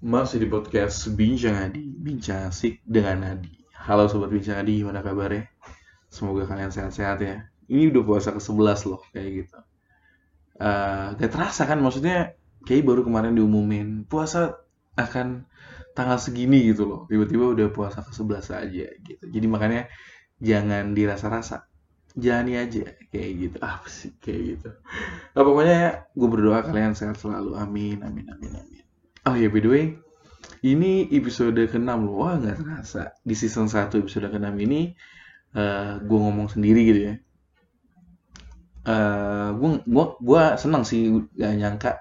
Masih di podcast Bincang Adi, Bincang Asik dengan Adi. Halo Sobat Bincang Adi, gimana kabarnya? Semoga kalian sehat-sehat ya. Ini udah puasa ke-11 loh, kayak gitu. Uh, gak terasa kan, maksudnya kayak baru kemarin diumumin puasa akan tanggal segini gitu loh. Tiba-tiba udah puasa ke-11 aja gitu. Jadi makanya jangan dirasa-rasa. Jalani aja kayak gitu. Apa sih kayak gitu. Nah, pokoknya gue berdoa kalian sehat selalu. Amin, amin, amin, amin. Oh ya, by the way, ini episode ke-6 loh. Wah, nggak terasa. Di season 1 episode ke-6 ini, uh, eh, gue ngomong sendiri gitu ya. Uh, gue gua, senang sih gak nyangka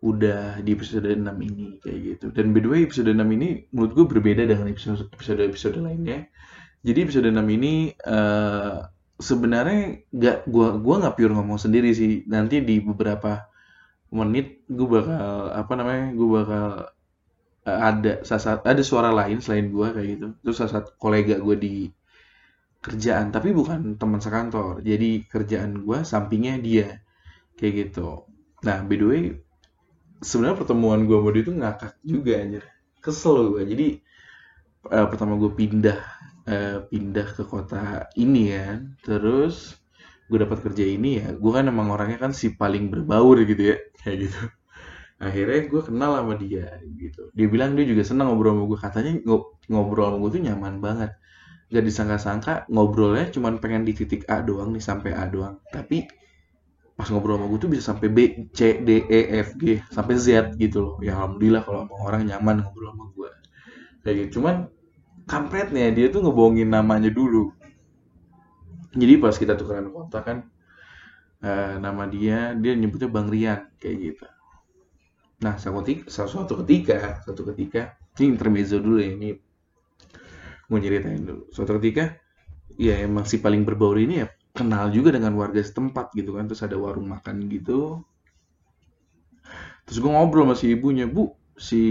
udah di episode 6 ini kayak gitu. Dan by the way, episode 6 ini menurut gue berbeda dengan episode-episode lainnya. Jadi episode 6 ini uh, sebenarnya gak gua gua nggak pure ngomong sendiri sih. Nanti di beberapa menit gue bakal apa namanya? Gue bakal uh, ada saat ada suara lain selain gue kayak gitu. Terus saat kolega gue di kerjaan, tapi bukan teman sekantor. Jadi kerjaan gue sampingnya dia kayak gitu. Nah, by the way, sebenarnya pertemuan gue sama dia itu ngakak juga anjir. Kesel gue. Jadi uh, pertama gue pindah uh, pindah ke kota ini ya terus gue dapat kerja ini ya gue kan emang orangnya kan si paling berbaur gitu ya kayak gitu. Akhirnya gue kenal sama dia gitu. Dia bilang dia juga senang ngobrol sama gue katanya ngobrol sama gue tuh nyaman banget. Gak disangka-sangka ngobrolnya cuman pengen di titik A doang nih sampai A doang. Tapi pas ngobrol sama gue tuh bisa sampai B, C, D, E, F, G sampai Z gitu loh. Ya alhamdulillah kalau orang nyaman ngobrol sama gue kayak gitu. Cuman kampretnya dia tuh ngebohongin namanya dulu jadi pas kita tukeran kontak kan uh, nama dia dia nyebutnya Bang Rian kayak gitu. Nah suatu ketika suatu ketika suatu ketika ini intermezzo dulu ya ini mau nyeritain dulu. Suatu ketika ya emang si paling berbaur ini ya kenal juga dengan warga setempat gitu kan terus ada warung makan gitu. Terus gue ngobrol sama si ibunya bu si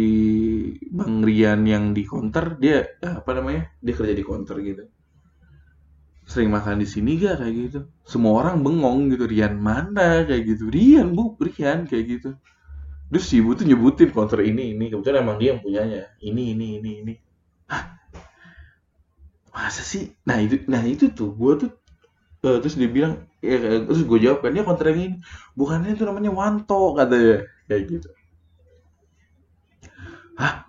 Bang Rian yang di counter dia eh, apa namanya dia kerja di counter gitu sering makan di sini gak kayak gitu. Semua orang bengong gitu Rian. Mana? Kayak gitu. Rian bu Rian kayak gitu. Terus si ibu tuh nyebutin counter ini ini. Kebetulan emang dia yang punyanya. Ini ini ini ini. Hah? masa sih? Nah itu nah itu tuh. Gue tuh uh, terus dia bilang ya, terus gue jawab kan dia counter yang ini. Bukannya itu namanya Wanto katanya. Kayak gitu. Hah?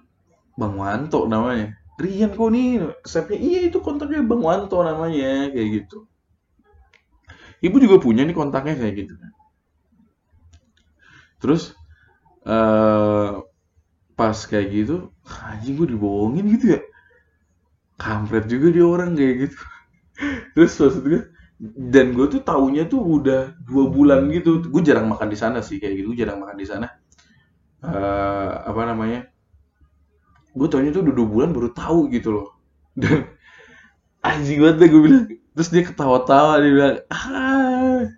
Bang Wanto namanya Rian kok nih resepnya. Iya itu kontaknya Bang Wanto namanya kayak gitu. Ibu juga punya nih kontaknya kayak gitu. Terus uh, pas kayak gitu anjing gue dibohongin gitu ya. Kampret juga dia orang kayak gitu. Terus maksudnya dan gue tuh taunya tuh udah dua bulan gitu. Gue jarang makan di sana sih kayak gitu. Gue jarang makan di sana. Uh, apa namanya gue taunya tuh udah dua bulan baru tahu gitu loh. Dan anjing banget deh gue bilang. Terus dia ketawa-tawa dia bilang ah.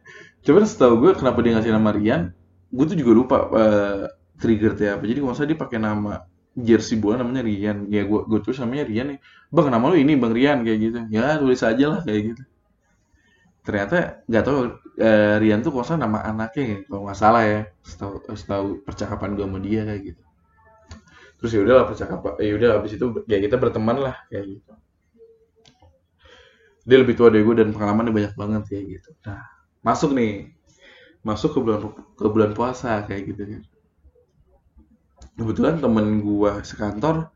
Coba setahu gue kenapa dia ngasih nama Rian gue tuh juga lupa uh, trigger dia apa. Jadi kalau dia pakai nama jersey bola namanya Rian. Ya gue gue tulis namanya Rian nih. Bang nama lu ini bang Rian kayak gitu. Ya tulis aja lah kayak gitu. Ternyata nggak tahu uh, Rian tuh kalau nama anaknya ya kalau nggak salah ya setahu setahu percakapan gue sama dia kayak gitu terus ya udahlah percakapan ya udah habis itu ya kita berteman lah kayak gitu. Dia lebih tua dari gue dan pengalamannya banyak banget kayak gitu. Nah masuk nih. Masuk ke bulan ke bulan puasa kayak gitu kan. Kebetulan temen gue sekantor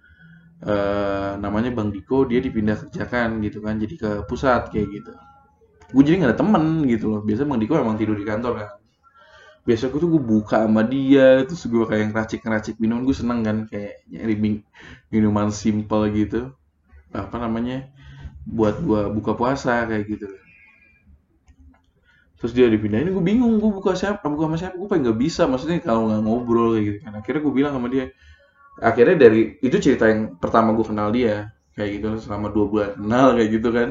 eh, namanya Bang Diko dia dipindah kerjakan gitu kan jadi ke pusat kayak gitu. Gue jadi gak ada temen gitu loh. Biasa Bang Diko emang tidur di kantor kan gue tuh gue buka sama dia terus gue kayak ngeracik ngeracik minum gue seneng kan kayak nyari minuman simple gitu. Apa namanya buat gue buka puasa kayak gitu. Terus dia dipindahin gue bingung gue buka siapa buka sama siapa gue pengen nggak bisa maksudnya kalau nggak ngobrol kayak gitu kan. Akhirnya gue bilang sama dia akhirnya dari itu cerita yang pertama gue kenal dia kayak gitu selama dua bulan kenal kayak gitu kan.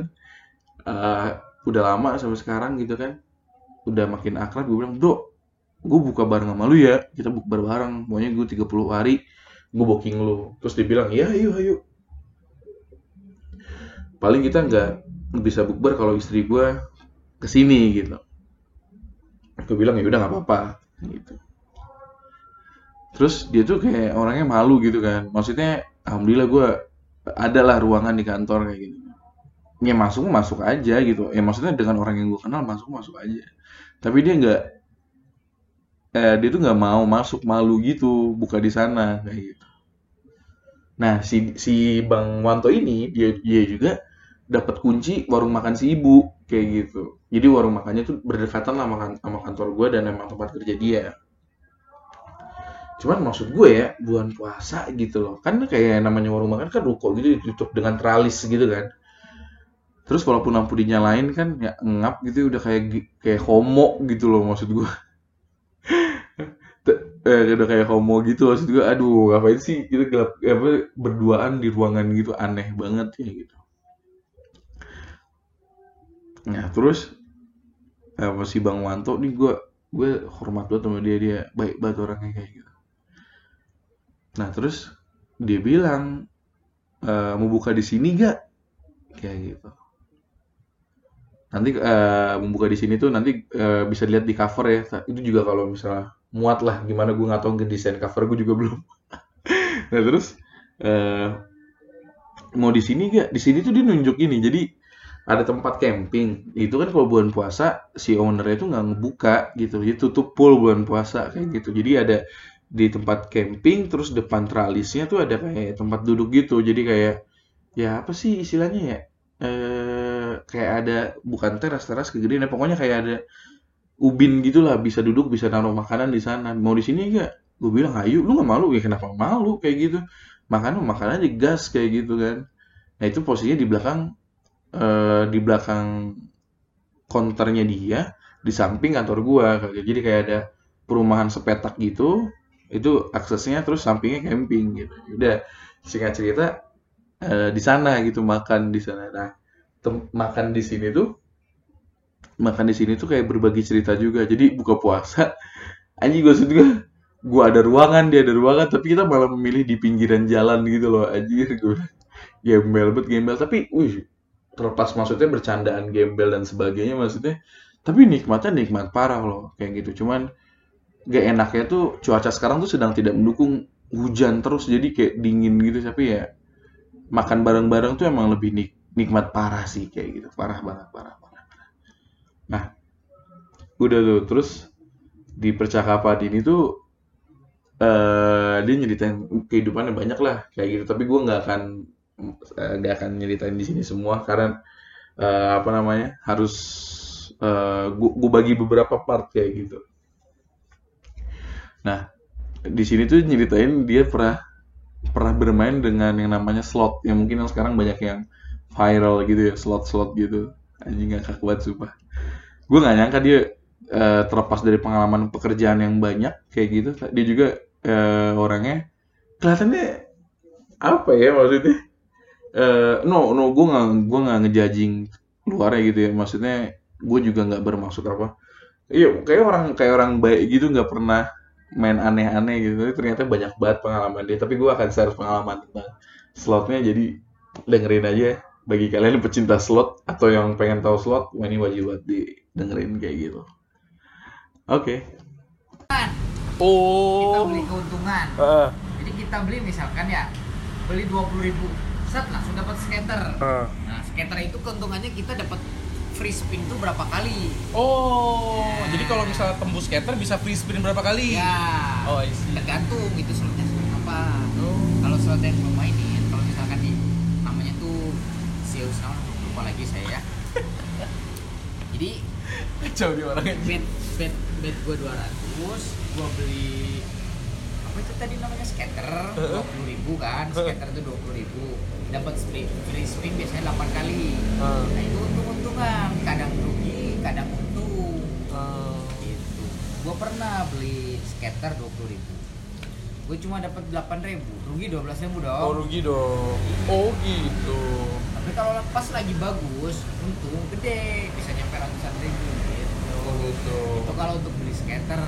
Uh, udah lama sampai sekarang gitu kan. Udah makin akrab gue bilang dok gue buka bareng sama lu ya kita buka bareng pokoknya gue 30 hari gue booking lu. Terus dia bilang iya ayo ayo. Paling kita nggak bisa bukber kalau istri gue ke sini gitu. Aku bilang ya udah nggak apa-apa. Gitu. Terus dia tuh kayak orangnya malu gitu kan. Maksudnya alhamdulillah gue ada lah ruangan di kantor kayak gitu. Ya masuk masuk aja gitu. Ya maksudnya dengan orang yang gue kenal masuk masuk aja. Tapi dia nggak eh, dia tuh nggak mau masuk malu gitu buka di sana kayak gitu. Nah si si bang Wanto ini dia dia juga dapat kunci warung makan si ibu kayak gitu. Jadi warung makannya tuh berdekatan lah sama, sama kantor gue dan emang tempat kerja dia. Cuman maksud gue ya bulan puasa gitu loh. Kan kayak namanya warung makan kan ruko gitu ditutup dengan tralis gitu kan. Terus walaupun lampu dinyalain kan ya ngap gitu udah kayak kayak homo gitu loh maksud gue eh, udah kayak homo gitu maksud gue aduh ngapain sih gitu gelap apa berduaan di ruangan gitu aneh banget ya gitu nah terus apa si bang Wanto nih gue gue hormat banget sama dia dia baik banget orangnya kayak gitu Nah terus dia bilang e, mau buka di sini gak? Kayak gitu. Nanti e, mau buka di sini tuh nanti e, bisa dilihat di cover ya. Itu juga kalau misalnya muat lah gimana gue tahu ke desain cover gue juga belum. nah terus e, mau di sini gak? Di sini tuh dia nunjuk ini. Jadi ada tempat camping. Itu kan kalau bulan puasa si ownernya itu nggak ngebuka gitu. Jadi tutup full bulan puasa kayak gitu. Jadi ada di tempat camping terus depan tralisnya tuh ada kayak tempat duduk gitu jadi kayak ya apa sih istilahnya ya eh kayak ada bukan teras teras kegedean ya pokoknya kayak ada ubin gitulah bisa duduk bisa naruh makanan di sana. Mau di sini enggak gue bilang ayo lu nggak malu? Ya kenapa malu? Kayak gitu. Makan makanan di gas kayak gitu kan. Nah itu posisinya di belakang eh, di belakang konternya dia di samping kantor gua. Kayak jadi kayak ada perumahan sepetak gitu itu aksesnya terus sampingnya camping gitu. Udah singkat cerita uh, di sana gitu makan di sana. Nah makan di sini tuh makan di sini tuh kayak berbagi cerita juga. Jadi buka puasa anjing gue juga gue ada ruangan dia ada ruangan tapi kita malah memilih di pinggiran jalan gitu loh anjir gue gembel bet gembel. Tapi wih terlepas maksudnya bercandaan gembel dan sebagainya maksudnya tapi nikmatnya nikmat parah loh kayak gitu. Cuman gak enaknya tuh cuaca sekarang tuh sedang tidak mendukung hujan terus jadi kayak dingin gitu. Tapi ya makan bareng-bareng tuh emang lebih nik nikmat parah sih kayak gitu. Parah banget parah parah udah tuh terus di percakapan ini tuh uh, dia nyeritain kehidupannya banyak lah kayak gitu. Tapi gue nggak akan eh, nggak uh, akan nyeritain di sini semua karena uh, apa namanya harus uh, gue bagi beberapa part kayak gitu. Nah, di sini tuh nyeritain dia pernah pernah bermain dengan yang namanya slot yang mungkin yang sekarang banyak yang viral gitu ya slot-slot gitu. Anjing gak kuat sumpah. Gue nggak nyangka dia uh, terlepas dari pengalaman pekerjaan yang banyak kayak gitu. Dia juga uh, orangnya kelihatannya apa ya maksudnya? Uh, no no gue nggak gue nggak ngejajing luarnya gitu ya. Maksudnya gue juga nggak bermaksud apa. Iya kayak orang kayak orang baik gitu nggak pernah main aneh-aneh gitu. Tapi ternyata banyak banget pengalaman dia. Tapi gue akan share pengalaman tentang slotnya. Jadi dengerin aja bagi kalian pecinta slot atau yang pengen tahu slot ini wajib buat dengerin kayak gitu oke okay. oh kita beli keuntungan uh. jadi kita beli misalkan ya beli dua puluh ribu set langsung dapat skater uh. nah skater itu keuntungannya kita dapat free spin tuh berapa kali. Oh, ya. jadi kalau misalnya tembus skater bisa free spin berapa kali? Ya. Oh, isi. Tergantung itu slotnya slot apa. Oh. Kalau slot yang belum mainin, kalau misalkan di namanya tuh Zeus nama lupa lagi saya ya. jadi jauh di orangnya. Bet bet gue 200, gue beli apa itu tadi namanya skater dua puluh ribu kan skater itu dua puluh ribu. Dapat free, free spin biasanya 8 kali. Uh. nah itu untung-untungan. Kadang rugi kadang untung. Uh. gitu. Gue pernah beli skater dua puluh ribu. Gue cuma dapat delapan ribu. Rugi dua belas ribu dong. Oh rugi dong. Oh gitu. Tapi kalau pas lagi bagus untung gede bisa gitu itu kalau untuk beli skater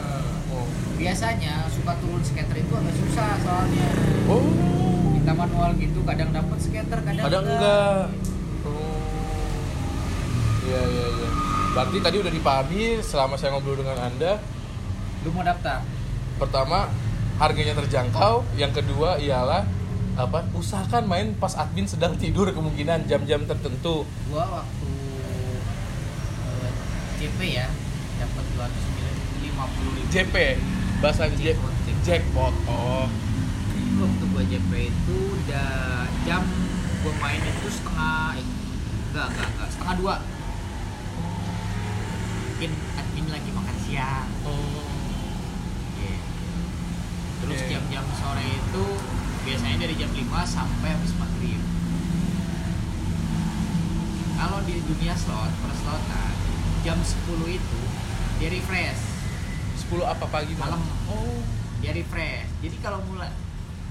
oh. biasanya suka turun skater itu agak susah soalnya. Oh. Kita manual gitu kadang dapat skater kadang, kadang enggak, enggak. oh iya iya iya. Berarti tadi udah dipahami selama saya ngobrol dengan anda. Lu mau daftar? Pertama harganya terjangkau. Yang kedua ialah apa usahakan main pas admin sedang tidur kemungkinan jam-jam tertentu. Gua waktu eh, JP ya dapat 250 ribu JP bahasa Jackpot. jackpot oh waktu gua JP itu udah jam gua main itu setengah eh, enggak enggak enggak setengah dua mungkin admin lagi makan siang Iya. terus Oke. jam-jam sore itu biasanya dari jam 5 sampai habis maghrib kalau di dunia slot perslotan jam 10 itu dia refresh 10 apa pagi Malam. oh dia refresh jadi kalau mulai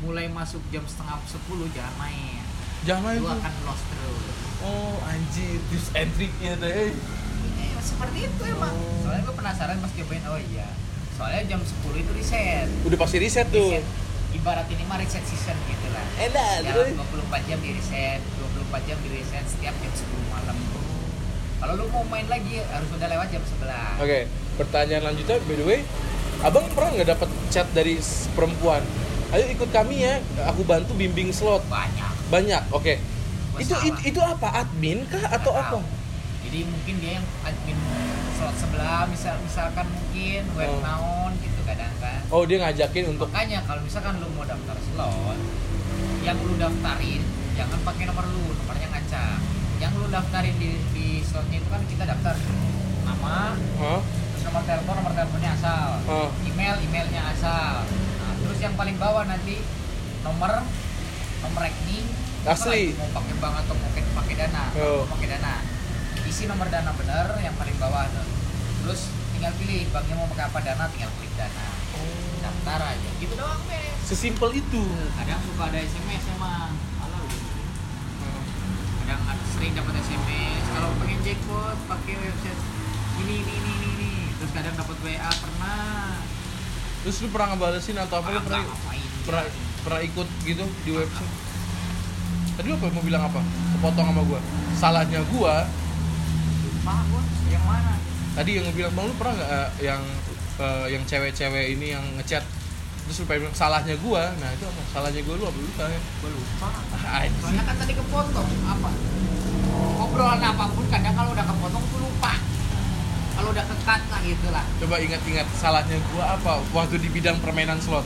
mulai masuk jam setengah 10 jangan main. Jangan lu itu akan lost terus. Oh anjir. Tips and triknya deh eh, seperti itu emang. Oh. soalnya gue penasaran pas cobain oh iya. Soalnya jam 10 itu reset. Udah pasti riset tuh. Reset. Ibarat ini mah reset season gitu lah enak dalam 24 jam di reset 24 jam di reset setiap jam 10 malam kalau lu mau main lagi harus udah lewat jam 11 Oke, pertanyaan lanjutnya by the way, Abang pernah nggak dapat chat dari perempuan? Ayo ikut kami ya, aku bantu bimbing slot. banyak Banyak. Oke. Gua Itu, itu itu apa? Admin kah atau apa? jadi mungkin dia yang admin slot sebelah misal misalkan mungkin web Oh. naon gitu kadang kan Oh, dia ngajakin untuk makanya kalau misalkan lu mau daftar slot yang lu daftarin jangan pakai nomor lu nomornya ngacak yang lu daftarin di, di slotnya itu kan kita daftar nama Hah? Terus nomor telepon nomor teleponnya asal. Oh. email emailnya asal. Nah, terus yang paling bawah nanti nomor nomor rekening Asli. mau pakai bank atau mau pakai dana. Oh. pakai dana. Isi nomor dana bener yang paling bawah tuh. terus tinggal pilih banknya mau pakai apa dana tinggal klik dana. Daftar aja. Gitu doang beres Sesimpel itu. kadang suka ada SMS emang Alah, udah. kadang ada sering dapat SMS kalau pengen jackpot pakai website ini ini ini kadang dapat WA pernah. Terus lu pernah ngebalesin atau apa? Lu Ah, pernah pernah pernah ikut gitu di website? Tadi lu apa? Mau bilang apa? Kepotong sama gua. Salahnya gua lupa bos yang mana? Tadi yang bilang bang lu pernah nggak eh, yang eh, yang cewek-cewek ini yang ngechat? Terus lu pengen bilang salahnya gua. Nah itu apa? Salahnya gua lu apa? Lu tanya gue lupa. Soalnya kan tadi kepotong. Apa? Obrolan apa pun kadang kalau udah kepotong tuh lupa kalau udah kekat lah gitu lah. Coba ingat-ingat salahnya gua apa waktu di bidang permainan slot?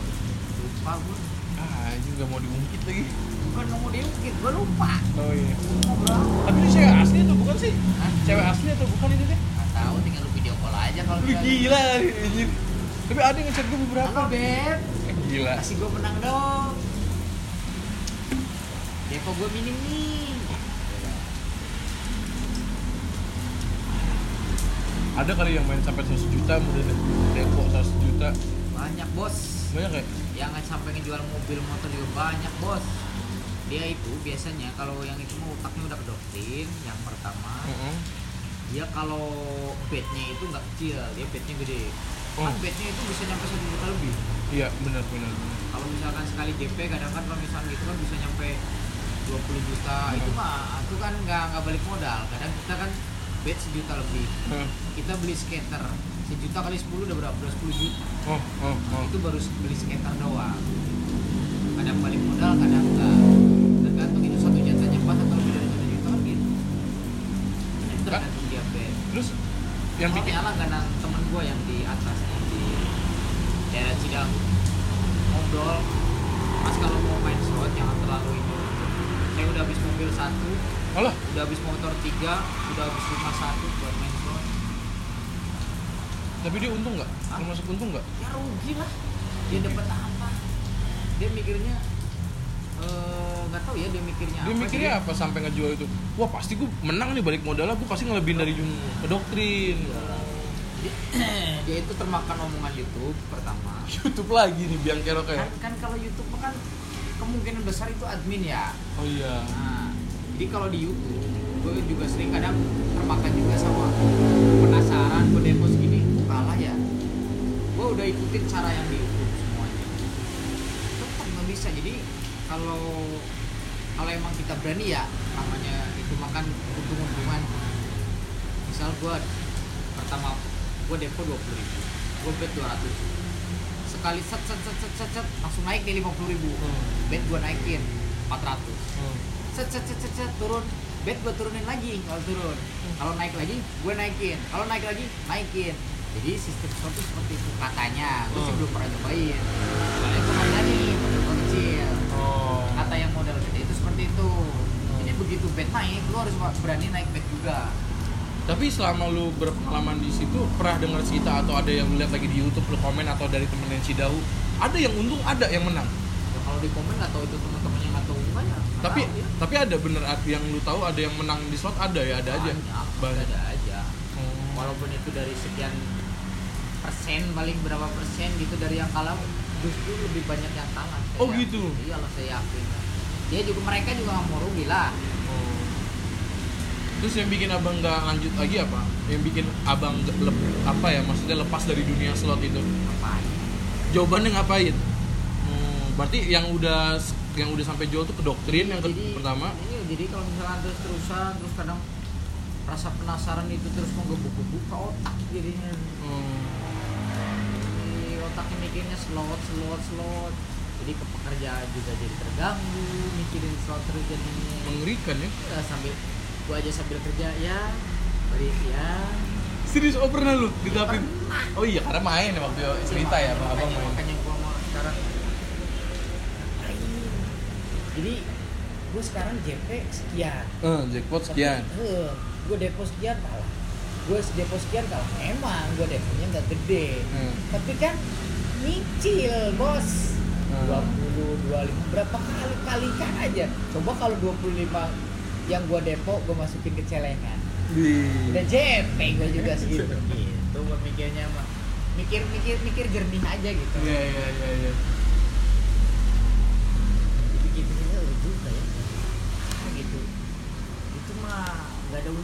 Lupa gue ah anjing nggak mau diungkit lagi. Bukan mau diungkit gue lupa. Oh iya. Ngobrol tapi ini cewek asli atau bukan sih? Hah? cewek asli atau bukan ini deh nggak tahu tinggal lu video call aja kalau lu gila anjing. Tapi ada yang ngechat gua beberapa. Halo beb. Eh, gila. Kasih gue menang dong. Depo gue minim nih ada kali yang main sampai 100 juta udah depo 100 juta. Banyak bos. Banyak ya? Yang sampai ngejual mobil motor juga banyak bos. Dia itu biasanya kalau yang itu mau otaknya udah kedoktrin yang pertama. Heeh. dia kalau bednya itu nggak kecil dia bednya gede. Kan Oh. bednya itu bisa nyampe satu juta lebih. Iya benar benar kalau misalkan sekali DP kadang kan kalau misalkan gitu kan bisa nyampe 20 juta. Hmm. itu mah itu kan nggak nggak balik modal. Kadang kita kan bed sejuta lebih. Heeh. kita beli skater. Sejuta kali 10 udah berapa? Udah 10 juta. Oh oh oh. Itu baru beli skater doang. Kadang balik modal kadang enggak. Tergantung itu satu jatahnya pas atau lebih dari satu juta kan gitu. Itu tergantung dia bed terus yang yang bikin nyala karena temen gue yang di atas nih, di daerah Cidahu ngobrol mas kalau mau main slot jangan terlalu ini. Saya udah habis mobil satu Alah, udah habis motor tiga udah habis rumah satu buat main slot tapi dia untung nggak? Termasuk untung nggak? ya rugi lah dia dapat apa dia mikirnya eh, nggak tahu ya dia mikirnya Dia apa mikirnya apa sampai ngejual itu? Wah pasti gue menang nih balik modalnya, gue pasti ngelebihin dari jum ke doktrin. dia, dia itu termakan omongan YouTube pertama YouTube lagi nih biang kerok ya. kan, kan kalau YouTube kan kemungkinan besar itu admin ya Oh iya. Nah, jadi kalau di YouTube, gue juga sering kadang termakan juga sama penasaran, gue demo segini, kalah ya. Gue udah ikutin cara yang di YouTube semuanya. Tetap nggak bisa. Jadi kalau kalau emang kita berani ya, namanya itu makan untung-untungan. Misal gue pertama gue depo 20 ribu, gue bet 200. kali set set set set set, set langsung naik nih 50 ribu Hmm. bet gue naikin 400 Hmm. Set set set set, set turun. Bet gue turunin lagi kalau turun. Kalau naik lagi gue naikin. Kalau naik lagi naikin. Jadi sistem itu seperti itu katanya. Gue sih Hmm. belum pernah cobain soalnya gue lagi modal gua kecil. Oh. kata yang modal gede itu seperti itu. Jadi begitu bet naik lu harus berani naik bet juga. Tapi selama lu berpengalaman di situ pernah dengar cerita atau ada yang lihat lagi di YouTube lu komen atau dari temen yang Cidahu ada yang untung ada yang menang. ya, kalau di komen nggak tahu itu teman-teman yang nggak tahu enggak ya nggak Tapi tahu ya. tapi ada bener yang lu tahu ada yang menang di slot ada ya ada aja. Banyak, ada aja Oh. walaupun itu dari sekian persen paling berapa persen gitu dari yang kalah justru lebih banyak yang kalah Saya Oh, yakin. gitu? iyalah saya yakin dia juga mereka juga nggak mau rugi lah Oh. Terus yang bikin abang nggak lanjut lagi apa? Yang bikin abang lep- apa ya maksudnya lepas dari dunia slot itu? ngapain Jawabannya ngapain? Hmm, berarti yang udah yang udah sampai jual tuh ke doktrin yang jadi pertama. iya, jadi kalau misalnya terus terusan terus kadang rasa penasaran itu terus menggebuk-gebuk ke otak jadinya Hmm. Jadi otaknya mikirnya slot slot slot jadi ke pekerjaan juga jadi terganggu mikirin slot terus jadinya Mengerikan ya. ya, sambil gua aja sambil kerja ya beri ya Serius oh pernah lu ditapin? Oh iya karena main ya waktu cerita ya abang abang main. makanya gua mau sekarang? Jadi gua sekarang JP sekian. Eh, jackpot sekian. Heeh, gua depo sekian kalah. Gua depo sekian kalah. Emang gua deponya nggak gede. Hmm. tapi kan nyicil bos. Hmm. 20, 25 berapa kali kalikan aja. Coba kalau 25 yang gua depo gua masukin ke celengan. Udah JP gua juga segitu. Gitu gua mikirnya mah. Mikir mikir mikir jernih aja gitu. Iya iya iya iya. bikin pikirnya oh juga ya oh, gitu itu mah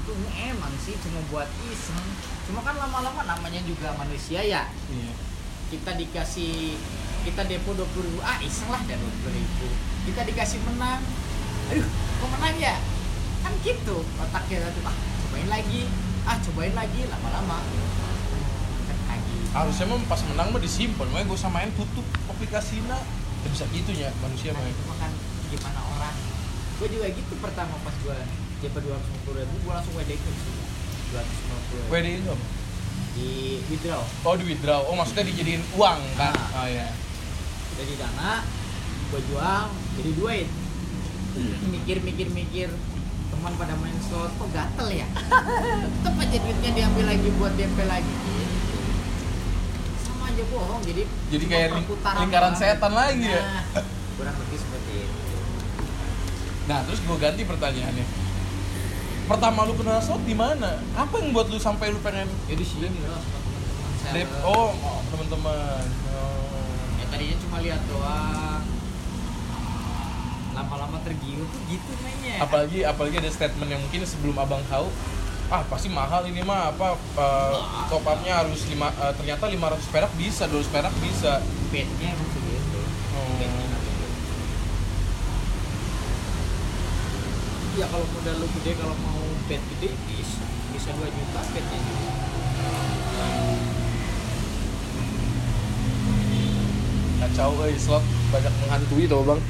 untungnya emang sih cuma buat iseng. Cuma kan lama-lama namanya juga manusia ya. Iya. kita dikasih kita depo 20 ribu. Ah iseng lah dan 20 ribu. Kita dikasih menang. Aduh kok menang ya? Kan gitu otaknya. Tuh ah cobain lagi. Ah cobain lagi lama-lama. Kan Harusnya mah pas menang mah disimpan, makanya gue samain tutup aplikasinya. Ya bisa gitu ya manusia mah. Nah, itu mah kan gimana orang. Gue juga gitu pertama pas gue JP 250 ribu gue langsung WD ke sih 250 ribu WD itu apa? di withdraw Oh di withdraw, oh maksudnya dijadiin uang kan? Ah. Oh iya. jadi dana gue jual jadi duit mikir mikir mikir teman pada main slot kok gatel ya tetep aja duitnya diambil lagi buat DP lagi gitu sama aja bohong jadi Jadi kayak lingkaran setan lagi ya? Nah, kurang lebih seperti itu Nah terus gue ganti pertanyaannya. Pertama lu kenal slot di mana? Apa yang buat lu sampai lu pengen ya di sini lah Dep oh teman-teman. Oh. ya tadinya cuma lihat doang lama-lama tergiur tuh gitu mainnya Apalagi apalagi ada statement yang mungkin sebelum abang tahu ah pasti mahal ini mah apa uh, top up-nya harus lima, uh, ternyata 500 perak bisa 200 perak bisa bednya emang segitu Oh. bednya emang segitu ya kalau modal lu gede kalau mau bed gede bisa bisa 2 juta bednya juga. Kacau eh slot banyak menghantui tau bang